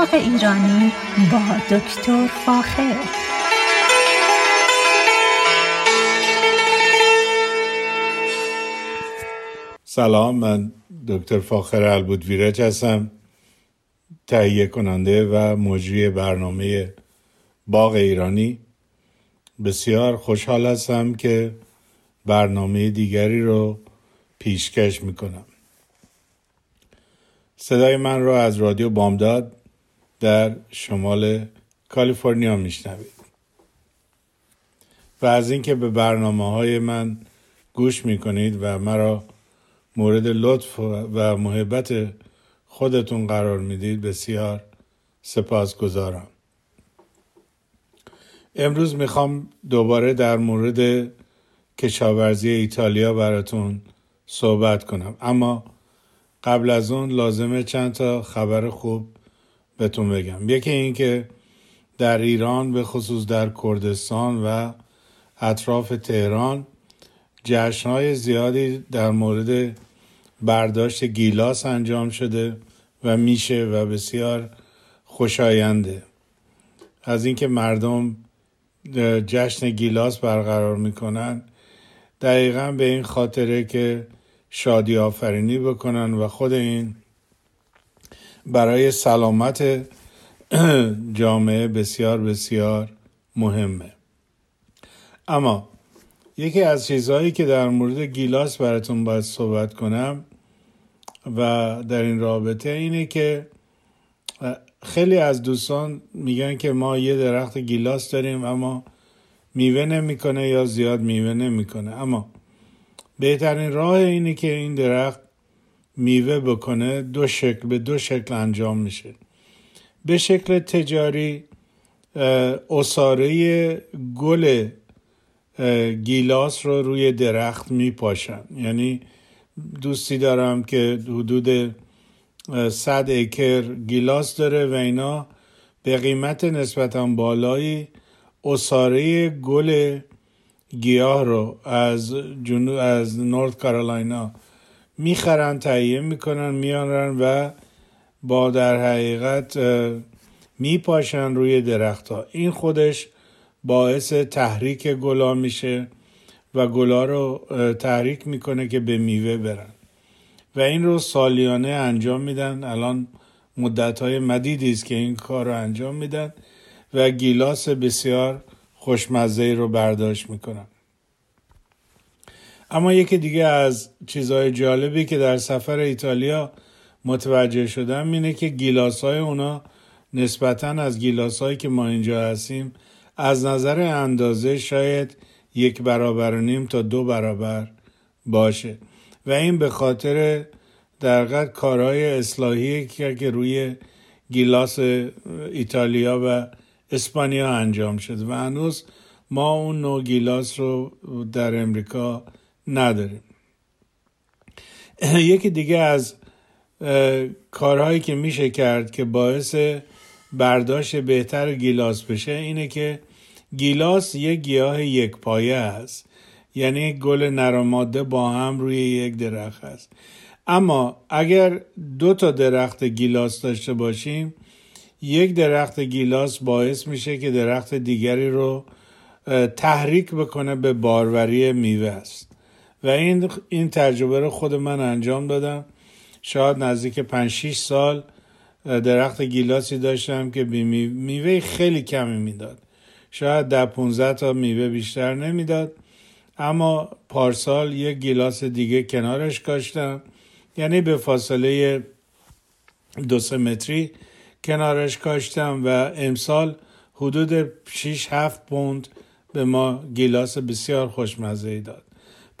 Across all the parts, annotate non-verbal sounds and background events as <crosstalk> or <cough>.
باغ ایرانی با دکتر فاخر. سلام من دکتر فاخر البودویرج هستم تهیه کننده و مجری برنامه باغ ایرانی. بسیار خوشحال هستم که برنامه دیگری رو پیشکش می‌کنم. صدای من رو از رادیو بامداد در شمال کالیفرنیا میشنوید. و از اینکه به برنامه های من گوش می‌کنید و مرا مورد لطف و محبت خودتون قرار می‌دید بسیار سپاس گذارم امروز می‌خوام دوباره در مورد کشاورزی ایتالیا براتون صحبت کنم. اما قبل از اون لازمه چند تا خبر خوب بهتون بگم. یکی اینکه در ایران به خصوص در کردستان و اطراف تهران جشنهای زیادی در مورد برداشت گیلاس انجام شده و میشه و بسیار خوشاینده. از اینکه مردم جشن گیلاس برقرار می‌کنن دقیقا به این خاطره که شادی آفرینی بکنن و خود این برای سلامت <clears throat> جامعه بسیار بسیار مهمه. اما یکی از چیزهایی که در مورد گیلاس براتون باید صحبت کنم و در این رابطه اینه که خیلی از دوستان میگن که ما یه درخت گیلاس داریم اما میوه نمی‌کنه یا زیاد میوه نمی‌کنه. اما بهترین راه اینه که این درخت میوه بکنه دو شکل به دو شکل انجام میشه. به شکل تجاری اصاره گل گیلاس رو روی درخت میپاشن. یعنی دوستی دارم که حدود صد اکر گیلاس داره و اینا به قیمت نسبتا بالایی اصاره گل گیاه رو از جنوب از نورت کارولاینا می‌خرن تهیه می‌کنن میانرن و با در حقیقت میپاشن روی درختها. این خودش باعث تحریک گلا میشه و گلا رو تحریک می‌کنه که به میوه برن. و این رو سالیانه انجام میدن. الان مدت های مدیدی است که این کار رو انجام میدن و گیلاس بسیار خوشمزه رو برداشت می‌کنن. اما یکی دیگه از چیزهای جالبی که در سفر ایتالیا متوجه شدم اینه که گیلاس های اونا نسبتا از گیلاس هایی که ما اینجا هستیم از نظر اندازه شاید یک برابر و نیم تا دو برابر باشه. و این به خاطر در کارهای اصلاحی که روی گیلاس ایتالیا و اسپانیا انجام شد. و هنوز ما اون نوع گیلاس رو در امریکا نداریم. <clears throat> یکی دیگه از کارهایی که میشه کرد که باعث برداشت بهتر گیلاس بشه اینه که گیلاس یک گیاه یک پایه است یعنی گل نرماده با هم روی یک درخت است اما اگر دو تا درخت گیلاس داشته باشیم یک درخت گیلاس باعث میشه که درخت دیگری رو تحریک بکنه به باروری میوه است. و این این تجربه رو خود من انجام دادم. شاید نزدیک 5 6 سال درخت گیلاسی داشتم که میوه خیلی کمی می‌داد. شاید در 15 تا میوه بیشتر نمی‌داد. اما پارسال یک گیلاس دیگه کنارش کاشتم. یعنی به فاصله دو سه متری کنارش کاشتم و امسال حدود 6 7 پوند به ما گیلاس بسیار خوشمزه داد.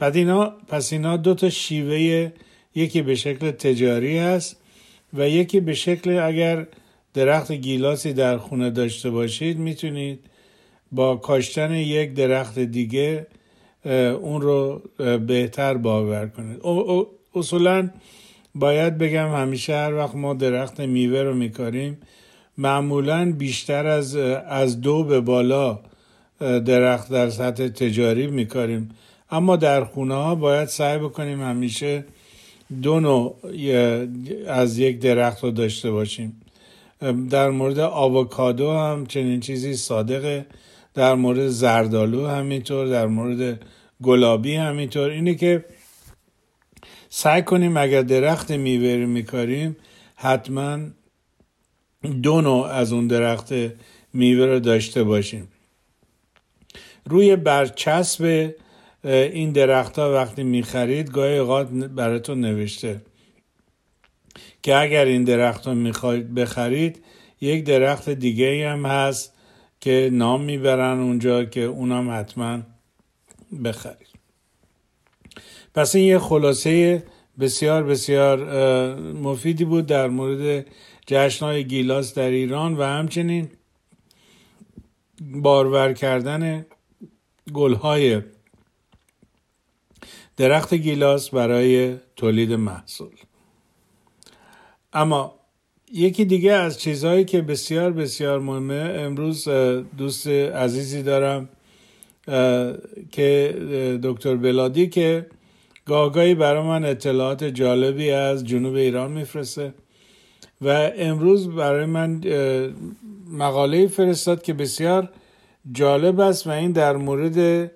پس اینا پس اینا دو تا شیوه یکی به شکل تجاری هست و یکی به شکل اگر درخت گیلاسی در خونه داشته باشید می‌تونید با کاشتن یک درخت دیگه اون رو بهتر باور کنید. اصولا باید بگم همیشه هر وقت ما درخت میوه رو میکاریم معمولا بیشتر از از دو به بالا درخت در سطح تجاری میکاریم. اما در خونه ها باید سعی بکنیم همیشه دو نوع از یک درخت رو داشته باشیم. در مورد آووکادو هم چنین چیزی صادقه. در مورد زردالو همینطور در مورد گلابی همینطور. اینه که سعی کنیم اگر درخت میوه میکاریم حتما دو نوع از اون درخت میوه رو داشته باشیم. روی برچسب این درخت ها وقتی می‌خرید گاهی اوقات براتون نوشته که اگر این درخت رو می‌خواید بخرید یک درخت دیگه هم هست که نام می‌برن اونجا که اونم حتما بخرید. پس این یه خلاصه بسیار بسیار مفیدی بود در مورد جشنهای گیلاس در ایران و همچنین بارور کردن گلهای درخت گیلاس برای تولید محصول. اما یکی دیگه از چیزهایی که بسیار بسیار مهمه امروز دوست عزیزی دارم که دکتر بلادی که گاهگاهی برای من اطلاعات جالبی از جنوب ایران میفرسته و امروز برای من مقاله فرستاد که بسیار جالب است و این در مورد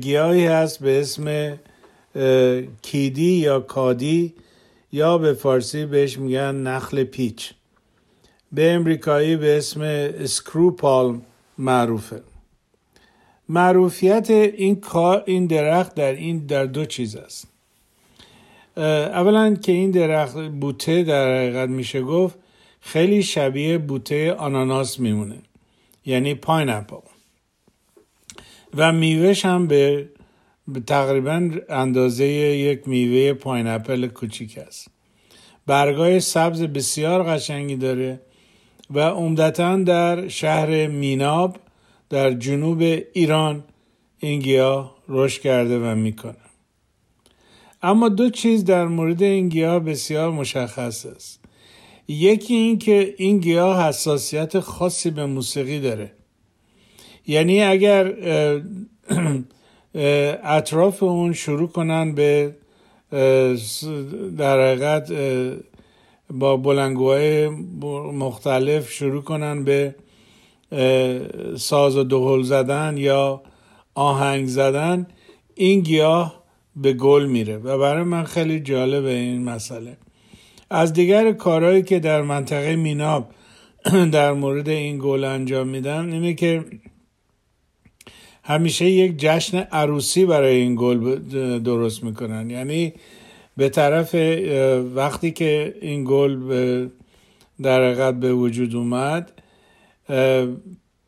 گیاهی هست به اسم کیدی یا کادی یا به فارسی بهش میگن نخل پیچ. به امریکایی به اسم اسکرو پالم معروفه. معروفیت این کار این درخت در این در دو چیز است. اولا که این درخت بوته در حقیقت میشه گفت خیلی شبیه بوته آناناس میمونه. یعنی pineapple و میوهش هم به تقریبا اندازه یک میوه pineapple کوچیک است. برگای سبز بسیار قشنگی داره و عمدتا در شهر میناب در جنوب ایران این گیاه رشد کرده و می‌کنه. اما دو چیز در مورد این گیاه بسیار مشخص است. یکی این که این گیاه حساسیت خاصی به موسیقی داره. یعنی اگر <clears throat> اطراف اون شروع کنن به در حقیقت با بلنگوهای مختلف شروع کنن به ساز و دهل زدن یا آهنگ زدن. این گیاه به گل میره و برای من خیلی جالبه این مسئله. از دیگر کارهایی که در منطقه میناب <clears throat> در مورد این گل انجام میدن اینه که همیشه یک جشن عروسی برای این گل درست می‌کنن. یعنی به طرف وقتی که این گل در حقیقت به وجود اومد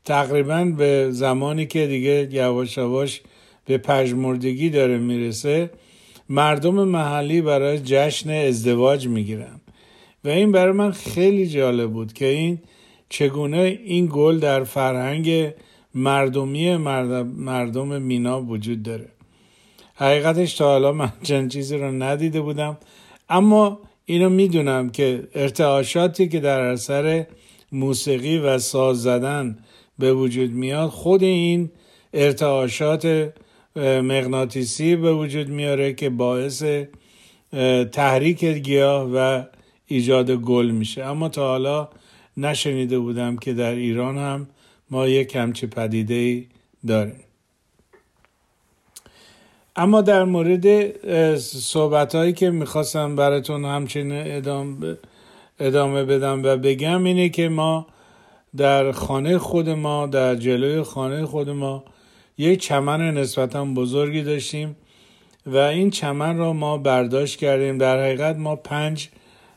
تقریبا به زمانی که دیگه یواش یواش به پژمردگی داره می‌رسه مردم محلی برای جشن ازدواج می‌گیرن. و این برای من خیلی جالب بود که این چگونه این گل در فرهنگ مردمی مردم مینا وجود داره. حقیقتش تا حالا من چند چیزی رو ندیده بودم. اما اینو می‌دونم که ارتعاشاتی که در اثر موسیقی و ساز زدن به وجود میاد خود این ارتعاشات مغناطیسی به وجود میاره که باعث تحریک گیاه و ایجاد گل میشه. اما تا حالا نشنیده بودم که در ایران هم ما یک همچی پدیده داریم. اما در مورد صحبت هایی که می‌خواستم براتون همچنین ادامه, ادامه بدم و بگم اینه که ما در خانه خود ما در جلوی خانه خود ما یک چمن نسبتا بزرگی داشتیم و این چمن را ما برداشت کردیم. در حقیقت ما پنج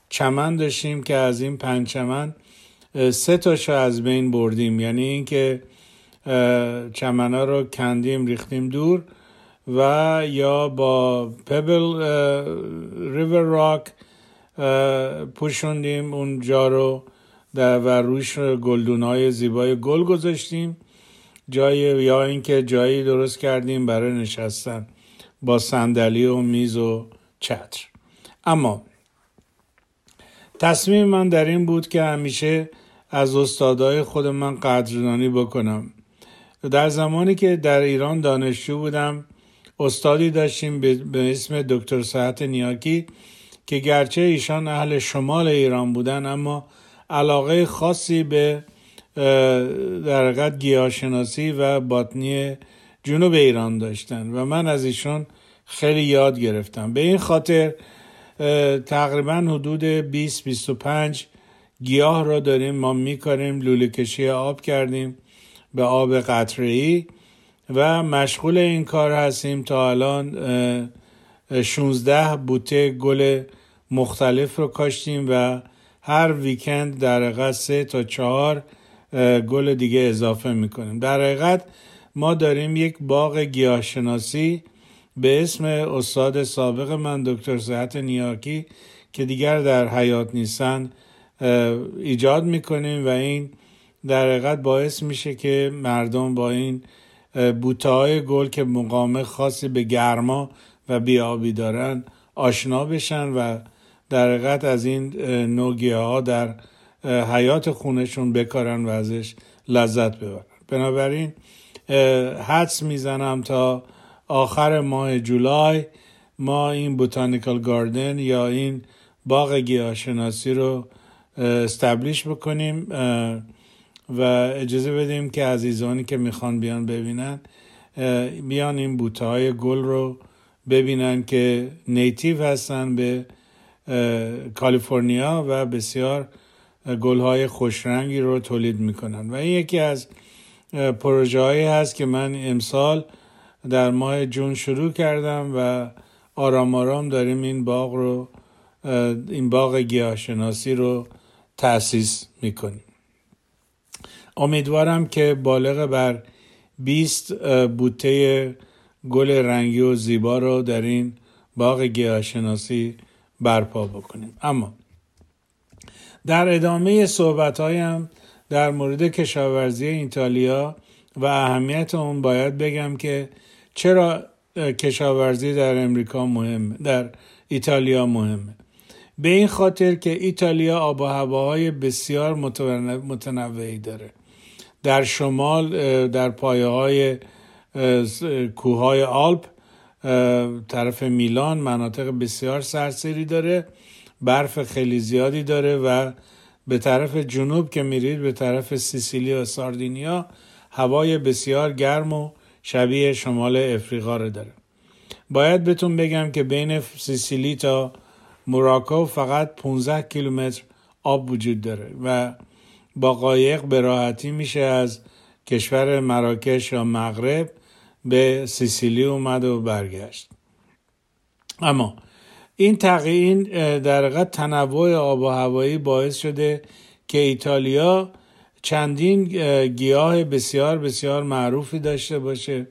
چمن داشتیم که از این پنج چمن سه تاشو از بین بردیم. یعنی اینکه چمنا رو کندیم ریختیم دور و یا با پبل ریور راک پوشوندیم اون جا رو و روش گلدون های زیبای گل گذاشتیم. جای یا اینکه جایی درست کردیم برای نشستن با صندلی و میز و چتر. اما تصمیم من در این بود که همیشه از استادای خود من قدردانی بکنم. در زمانی که در ایران دانشجو بودم استادی داشتیم به اسم دکتر ساعت نیاکی که گرچه ایشان اهل شمال ایران بودن اما علاقه خاصی به در حقیقت گیاهشناسی و باطنی جنوب ایران داشتن و من از ایشون خیلی یاد گرفتم. به این خاطر تقریبا حدود 20 25 گیاه را داریم ما میکاریم لوله کشی آب کردیم به آب قطره و مشغول این کار هستیم تا الان 16 بوته گل مختلف رو کاشتیم و هر ویکند در حقیقت سه تا چهار گل دیگه اضافه می‌کنیم. در حقیقت ما داریم یک باغ گیاهشناسی به اسم استاد سابق من دکتر صحت نیاکی که دیگر در حیات نیستن. ایجاد می‌کنیم و این در حقیقت باعث میشه که مردم با این بوته های گل که مقام خاصی به گرما و بیابی دارن آشنا بشن و در حقیقت از این نوگیه ها در حیات خونشون بکارن و ازش لذت ببرن. بنابراین حدس می‌زنم تا آخر ماه جولای ما این بوتانیکال گاردن یا این باغ گیاهشناسی رو استبلیش بکنیم و اجازه بدیم که عزیزانی که می‌خوان بیان ببینن بیان این بوته های گل رو ببینن که نیتیو هستن به کالیفرنیا و بسیار گل های خوشرنگی رو تولید می‌کنن. و این یکی از پروژه هایی هست که من امسال در ماه جون شروع کردم و آرام آرام داریم این باغ رو این باغ گیاهشناسی رو تأسیس می‌کنیم. امیدوارم که بالغ بر 20 بوته گل رنگی و زیبا رو در این باغ گیاهشناسی برپا بکنیم. اما در ادامه صحبت هایم در مورد کشاورزی ایتالیا و اهمیت اون باید بگم که چرا کشاورزی در امریکا مهمه در ایتالیا مهمه. به این خاطر که ایتالیا آب و هواهای بسیار متنوعی داره. در شمال در پایه های کوههای آلپ طرف میلان مناطق بسیار سرسری داره برف خیلی زیادی داره و به طرف جنوب که میرید به طرف سیسیلی و ساردینیا هوای بسیار گرم و شبیه شمال افریقا رو داره. باید بهتون بگم که بین سیسیلی تا موراکو فقط 15 کیلومتر آب وجود داره و با قایق به راحتی میشه از کشور مراکش یا مغرب به سیسیلی اومد و برگشت. اما این تغییر در حقیقت تنوع آب و هوایی باعث شده که ایتالیا چندین گیاه بسیار بسیار معروفی داشته باشه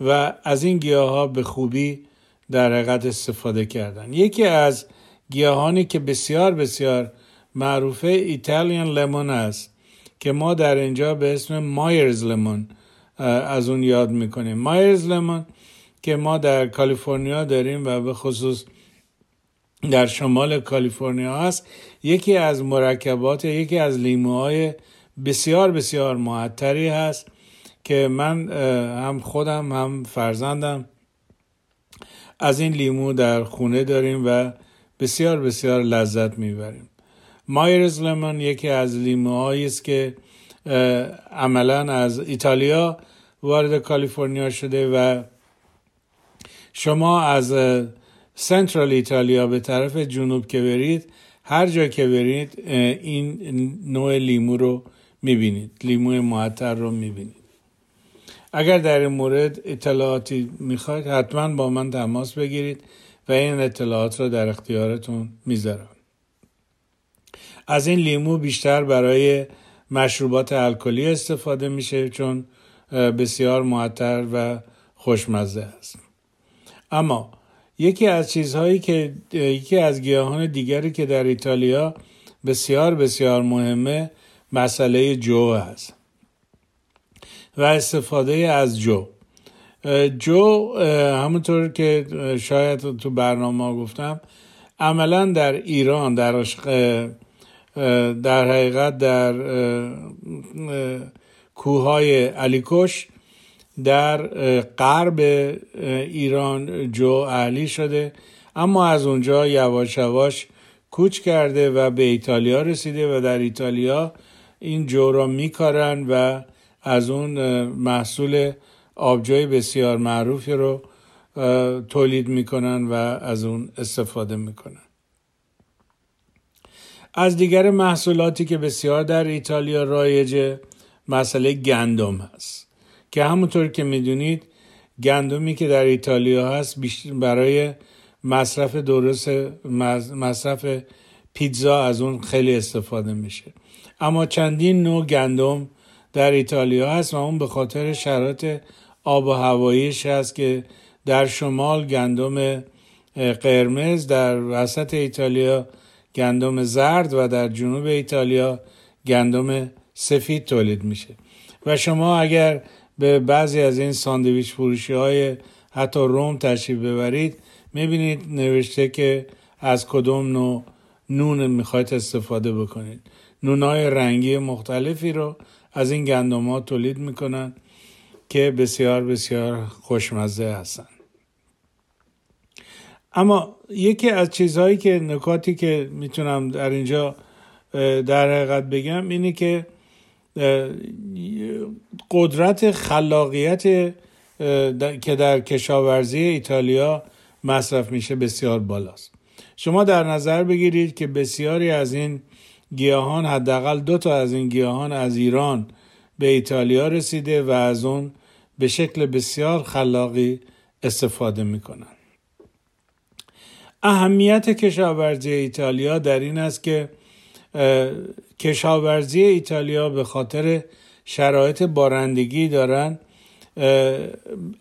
و از این گیاه ها به خوبی در حقیقت استفاده کردن. یکی از گیاهانی که بسیار بسیار معروفه ایتالیان لمون است که ما در اینجا به اسم مایرز لمون از اون یاد می‌کنیم. مایرز لمون که ما در کالیفرنیا داریم و به خصوص در شمال کالیفرنیا هست یکی از مرکبات یکی از لیموهای بسیار بسیار معطری هست که من هم خودم هم فرزندم از این لیمو در خونه داریم و بسیار بسیار لذت می‌بریم. مایرز لمن یکی از لیموهایی است که عملا از ایتالیا وارد کالیفرنیا شده و شما از سنترال ایتالیا به طرف جنوب که برید هر جا که برید این نوع لیمو رو می‌بینید. لیمو معطر رو می‌بینید. اگر در این مورد اطلاعاتی می‌خواید حتما با من تماس بگیرید. و این اطلاعات رو در اختیارتون می‌ذارم. از این لیمو بیشتر برای مشروبات الکلی استفاده میشه چون بسیار معطر و خوشمزه است. اما یکی از چیزهایی که یکی از گیاهان دیگری که در ایتالیا بسیار بسیار مهمه مسئله جو است و استفاده از جو. جو همونطور که شاید تو برنامه گفتم عملا در ایران در در حقیقت در کوههای علیکش در غرب ایران جو اهلی شده. اما از اونجا یواش یواش کوچ کرده و به ایتالیا رسیده و در ایتالیا این جو را میکارن و از اون محصول آبجوی بسیار معروفی رو تولید می‌کنن و از اون استفاده می‌کنن. از دیگر محصولاتی که بسیار در ایتالیا رایجه مسئله گندم هست. که همونطور که می‌دونید گندمی که در ایتالیا هست برای مصرف درست مصرف پیتزا از اون خیلی استفاده میشه. اما چندین نوع گندم در ایتالیا هست و اون به خاطر شرایط آب و هواییش هست که در شمال گندم قرمز در وسط ایتالیا گندم زرد و در جنوب ایتالیا گندم سفید تولید میشه. و شما اگر به بعضی از این ساندویچ فروشی های حتی روم تشریف ببرید می‌بینید نوشته که از کدوم نوع نون می‌خواید استفاده بکنید. نونای رنگی مختلفی رو از این گندم ها تولید می‌کنن. که بسیار بسیار خوشمزه هستن. اما یکی از چیزهایی که نکاتی که می‌تونم در اینجا در حقیقت بگم اینه که قدرت خلاقیت که در کشاورزی ایتالیا مصرف میشه بسیار بالاست. شما در نظر بگیرید که بسیاری از این گیاهان حداقل دو تا از این گیاهان از ایران به ایتالیا رسیده و از اون به شکل بسیار خلاقی استفاده می‌کنن. اهمیت کشاورزی ایتالیا در این است که کشاورزی ایتالیا به خاطر شرایط بارندگی دارن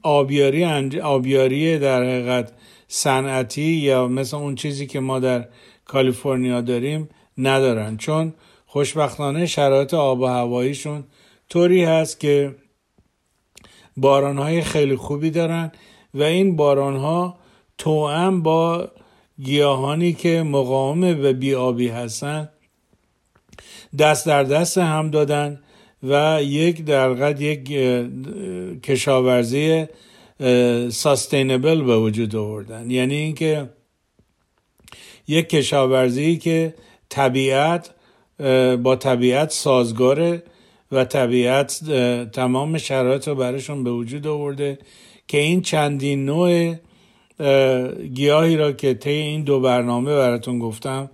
آبیاری آبیاری در حقیقت صنعتی یا مثل اون چیزی که ما در کالیفرنیا داریم ندارن. چون خوشبختانه شرایط آب و هواییشون طوری هست که بارانهای خیلی خوبی دارن و این بارانها توأم با گیاهانی که مقاوم به بیابی هستن دست در دست هم دادن و یک در یک کشاورزی ساستینبل به وجود آوردن. یعنی اینکه یک کشاورزی که طبیعت با طبیعت سازگاره و طبیعت تمام شرایط رو براشون به وجود آورده که این چندین نوع گیاهی را که طی این دو برنامه براتون گفتم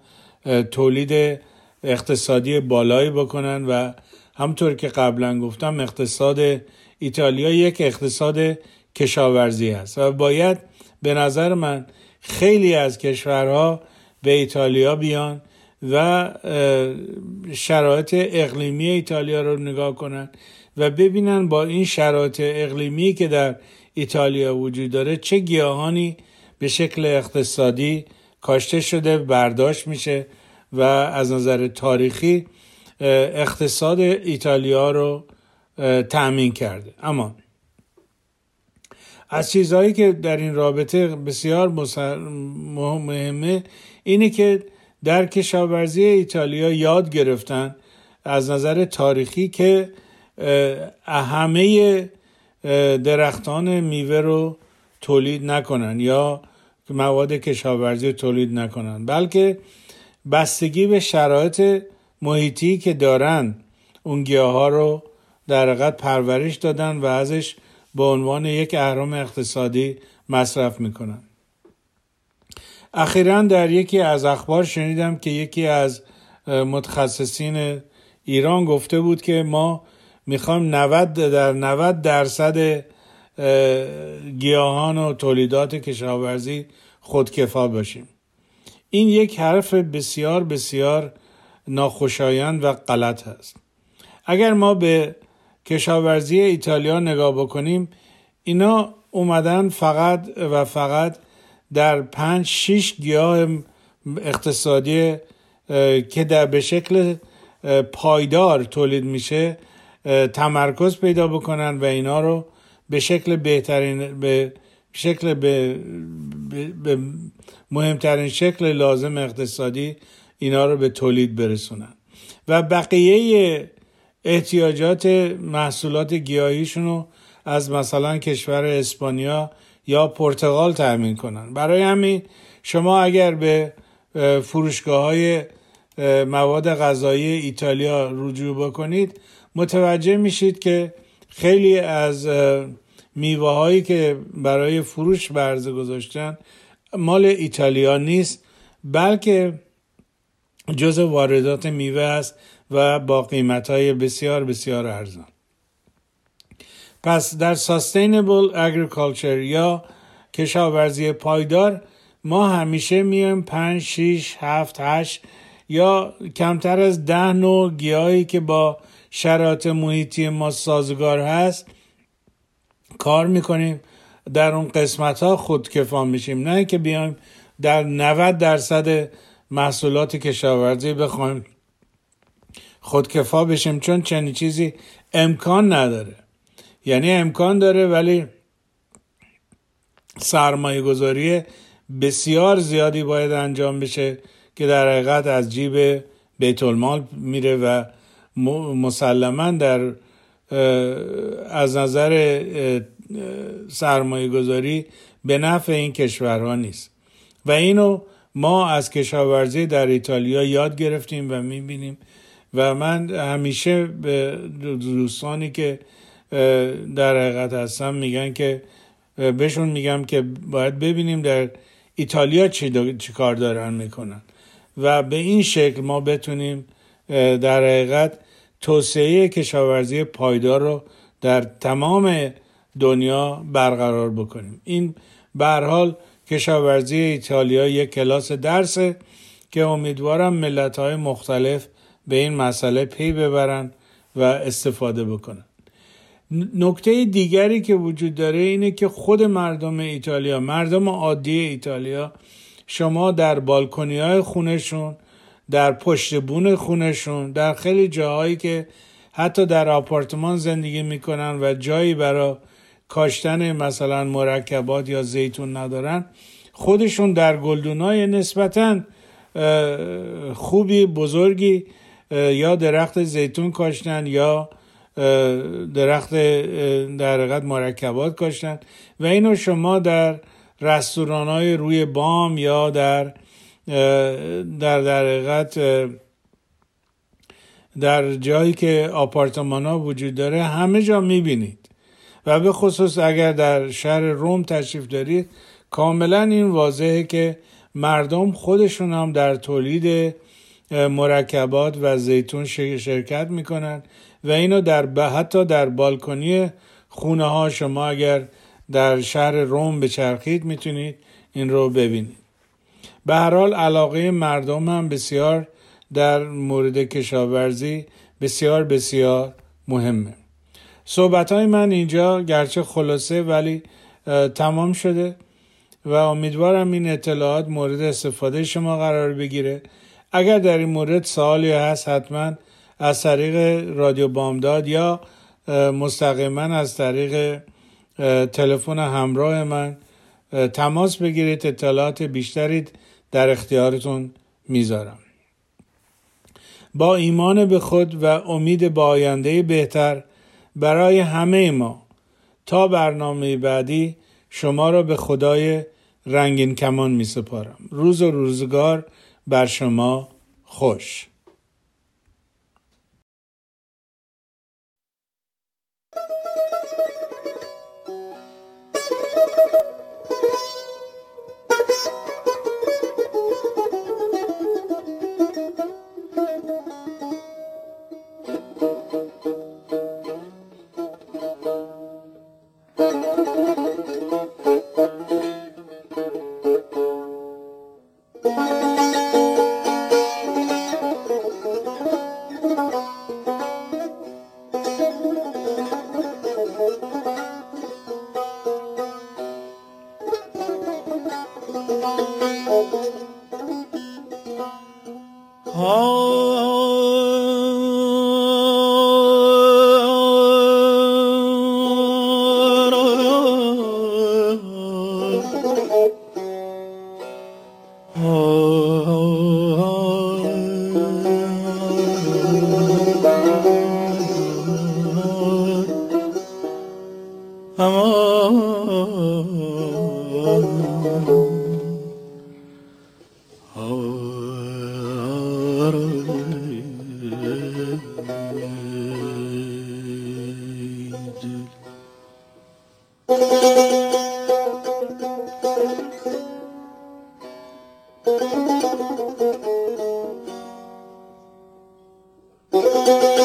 تولید اقتصادی بالایی بکنن و همطور که قبلا گفتم اقتصاد ایتالیا یک اقتصاد کشاورزی است و باید به نظر من خیلی از کشورها به ایتالیا بیان و شرایط اقلیمی ایتالیا رو نگاه کنن و ببینن با این شرایط اقلیمی که در ایتالیا وجود داره چه گیاهانی به شکل اقتصادی کاشته شده برداشت میشه و از نظر تاریخی اقتصاد ایتالیا رو تأمین کرده. اما از چیزهایی که در این رابطه بسیار مهمه اینه که در کشاورزی ایتالیا یاد گرفتن از نظر تاریخی که همه درختان میوه رو تولید نکنن یا مواد کشاورزی تولید نکنن بلکه بستگی به شرایط محیطی که دارن اون گیاه ها رو در حقیقت پرورش دادن و ازش به عنوان یک اهرام اقتصادی مصرف می‌کنن. اخیرا در یکی از اخبار شنیدم که یکی از متخصصین ایران گفته بود که ما می‌خوایم 90 در 90 درصد گیاهان و تولیدات کشاورزی خودکفا باشیم. این یک حرف بسیار بسیار ناخوشایند و غلط هست. اگر ما به کشاورزی ایتالیا نگاه بکنیم اینا اومدن فقط و فقط در پنج شیش گیاه اقتصادی که در به شکل پایدار تولید میشه تمرکز پیدا بکنن و اینا رو به شکل بهترین به شکل به, به مهمترین شکل لازم اقتصادی اینا رو به تولید برسونن. و بقیه احتیاجات محصولات گیاهیشون رو از مثلا کشور اسپانیا یا پرتغال تأمین کنن. برای همین شما اگر به فروشگاه های مواد غذایی ایتالیا رجوع بکنید متوجه میشید که خیلی از میوه هایی که برای فروش برزه گذاشتن مال ایتالیا نیست بلکه جز واردات میوه است و با قیمت های بسیار بسیار ارزان. پس در ساستینبل اگریکالچر یا کشاورزی پایدار ما همیشه میایم 5 6 7 8 یا کمتر از ده نوع گیاهی که با شرایط محیطی ما سازگار هست کار می‌کنیم. در اون قسمت ها خودکفا میشیم. نه که بیایم در 90 درصد محصولات کشاورزی بخوایم خودکفا بشیم چون چنین چیزی امکان نداره. یعنی امکان داره ولی سرمایه گذاری بسیار زیادی باید انجام بشه که در حقیقت از جیب بیت المال میره و مسلما در از نظر سرمایه گذاری به نفع این کشورها نیست. و اینو ما از کشاورزی در ایتالیا یاد گرفتیم و می‌بینیم. و من همیشه به دوستانی که در حقیقت هستم. میگن که بهشون میگم که باید ببینیم در ایتالیا چی, چی کار دارن می‌کنن. و به این شکل ما بتونیم در حقیقت توسعه کشاورزی پایدار رو در تمام دنیا برقرار بکنیم. این به حال کشاورزی ایتالیا یک کلاس درسه که امیدوارم ملت های مختلف به این مسئله پی ببرن و استفاده بکنن. نکته دیگری که وجود داره اینه که خود مردم ایتالیا مردم عادی ایتالیا شما در بالکنی های خونشون در پشت بون خونشون در خیلی جاهایی که حتی در آپارتمان زندگی می‌کنن و جایی برای کاشتن مثلا مرکبات یا زیتون ندارن خودشون در گلدونای نسبتا خوبی بزرگی یا درخت زیتون کاشتن یا درخت در حقیقت مرکبات کاشتن و اینو شما در رستوران های روی بام یا در در در حقیقت در جایی که آپارتمان ها وجود داره همه جا می‌بینید. و به خصوص اگر در شهر روم تشریف دارید کاملا این واضحه که مردم خودشون هم در تولید مرکبات و زیتون شرکت می‌کنن و اینو در حتی در بالکنی خونه ها شما اگر در شهر روم بچرخید می‌تونید این رو ببینید. به هر حال علاقه مردم هم بسیار در مورد کشاورزی بسیار بسیار مهمه. صحبت های من اینجا گرچه خلاصه ولی تمام شده و امیدوارم این اطلاعات مورد استفاده شما قرار بگیره. اگر در این مورد سوالی هست حتما از طریق رادیو بامداد یا مستقیما از طریق تلفن همراه من تماس بگیرید اطلاعات بیشتری در اختیارتون می‌ذارم. با ایمان به خود و امید به آینده بهتر برای همه ما تا برنامه بعدی شما را به خدای رنگین کمان می سپارم روز و روزگار بر شما خوش. Thank you.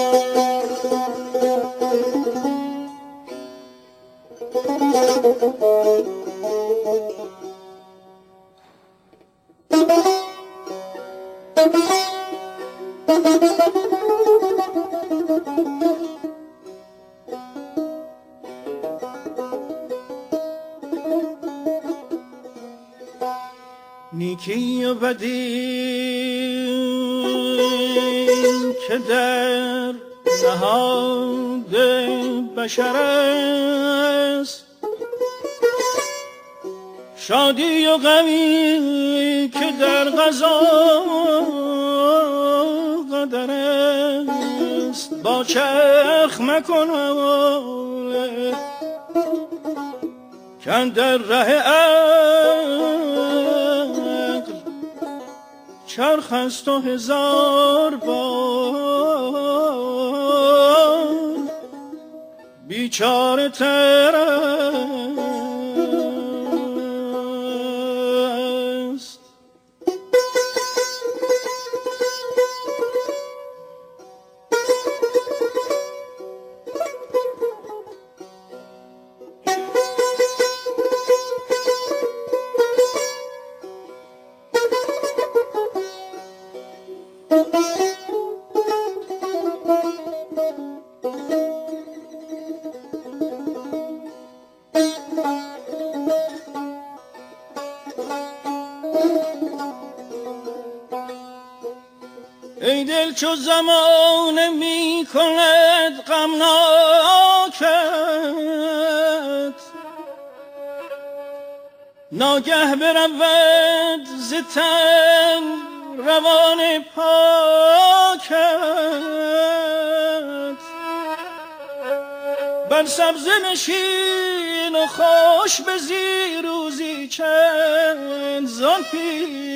کن در ره چرخ است و هزار بار. بیچاره تر کند غمناکت. ناگه برود ز تن روان پاکت. بر سبز نشین و خوش به زیروزی چند زان پیش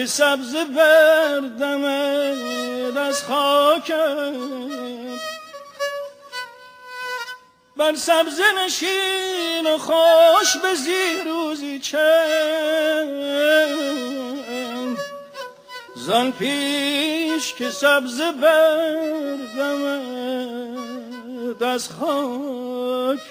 که سبز بردمد از خاکت بر سبز نشین و خوش به زیروزی چند. زان پیش که سبز بردمد از خاکت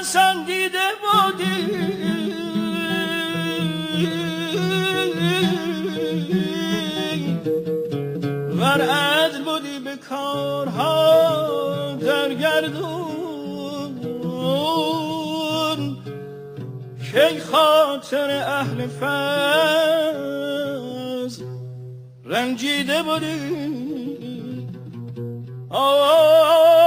جمله پسندیده بودی ور عدل بودی به کارها در گردون کی خاطر اهل فضل رنجیده بودی آه